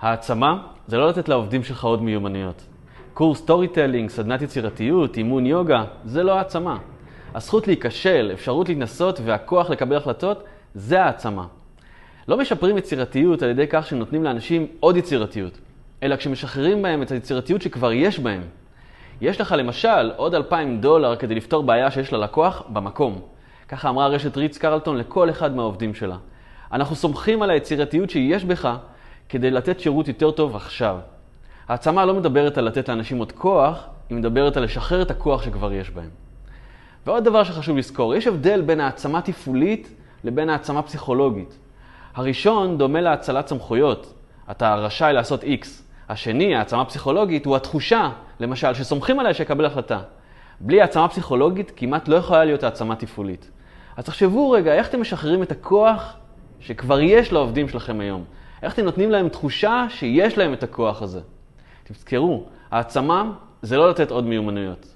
העצמה זה לא לתת לעובדים שלך עוד מיומנויות. קורס storytelling, סדנת יצירתיות, אימון יוגה, זה לא העצמה. הזכות להיכשל, אפשרות להתנסות והכוח לקבל החלטות, זה העצמה. לא משפרים יצירתיות על ידי כך שנותנים לאנשים עוד יצירתיות, אלא כשמשחררים בהם את היצירתיות שכבר יש בהם. יש לך למשל עוד 2,000 דולר כדי לפתור בעיה שיש ללקוח במקום. ככה אמרה רשת Ritz Carlton לכל אחד מהעובדים שלה. אנחנו סומכים על היצירתיות שיש בך כדי לתת שירות יותר טוב עכשיו. העצמה לא מדברת על לתת לאנשים עוד כוח, היא מדברת על לשחרר את הכוח שכבר יש בהם. ועוד דבר שחשוב לזכור, יש הבדל בין העצמה תפעולית לבין העצמה פסיכולוגית. הראשון דומה להצלת סמכויות, אתה רשאי לעשות X. השני, העצמה פסיכולוגית, הוא התחושה, למשל, שסומכים עליי שיקבל החלטה. בלי העצמה פסיכולוגית כמעט לא יכולה להיות העצמה תפעולית. אז תחשבו רגע, איך אתם משחררים את הכוח שכבר יש לעובדים שלכם היום? איך אתם נותנים להם תחושה שיש להם את הכוח הזה? תזכרו, העצמה זה לא לתת עוד מיומנויות.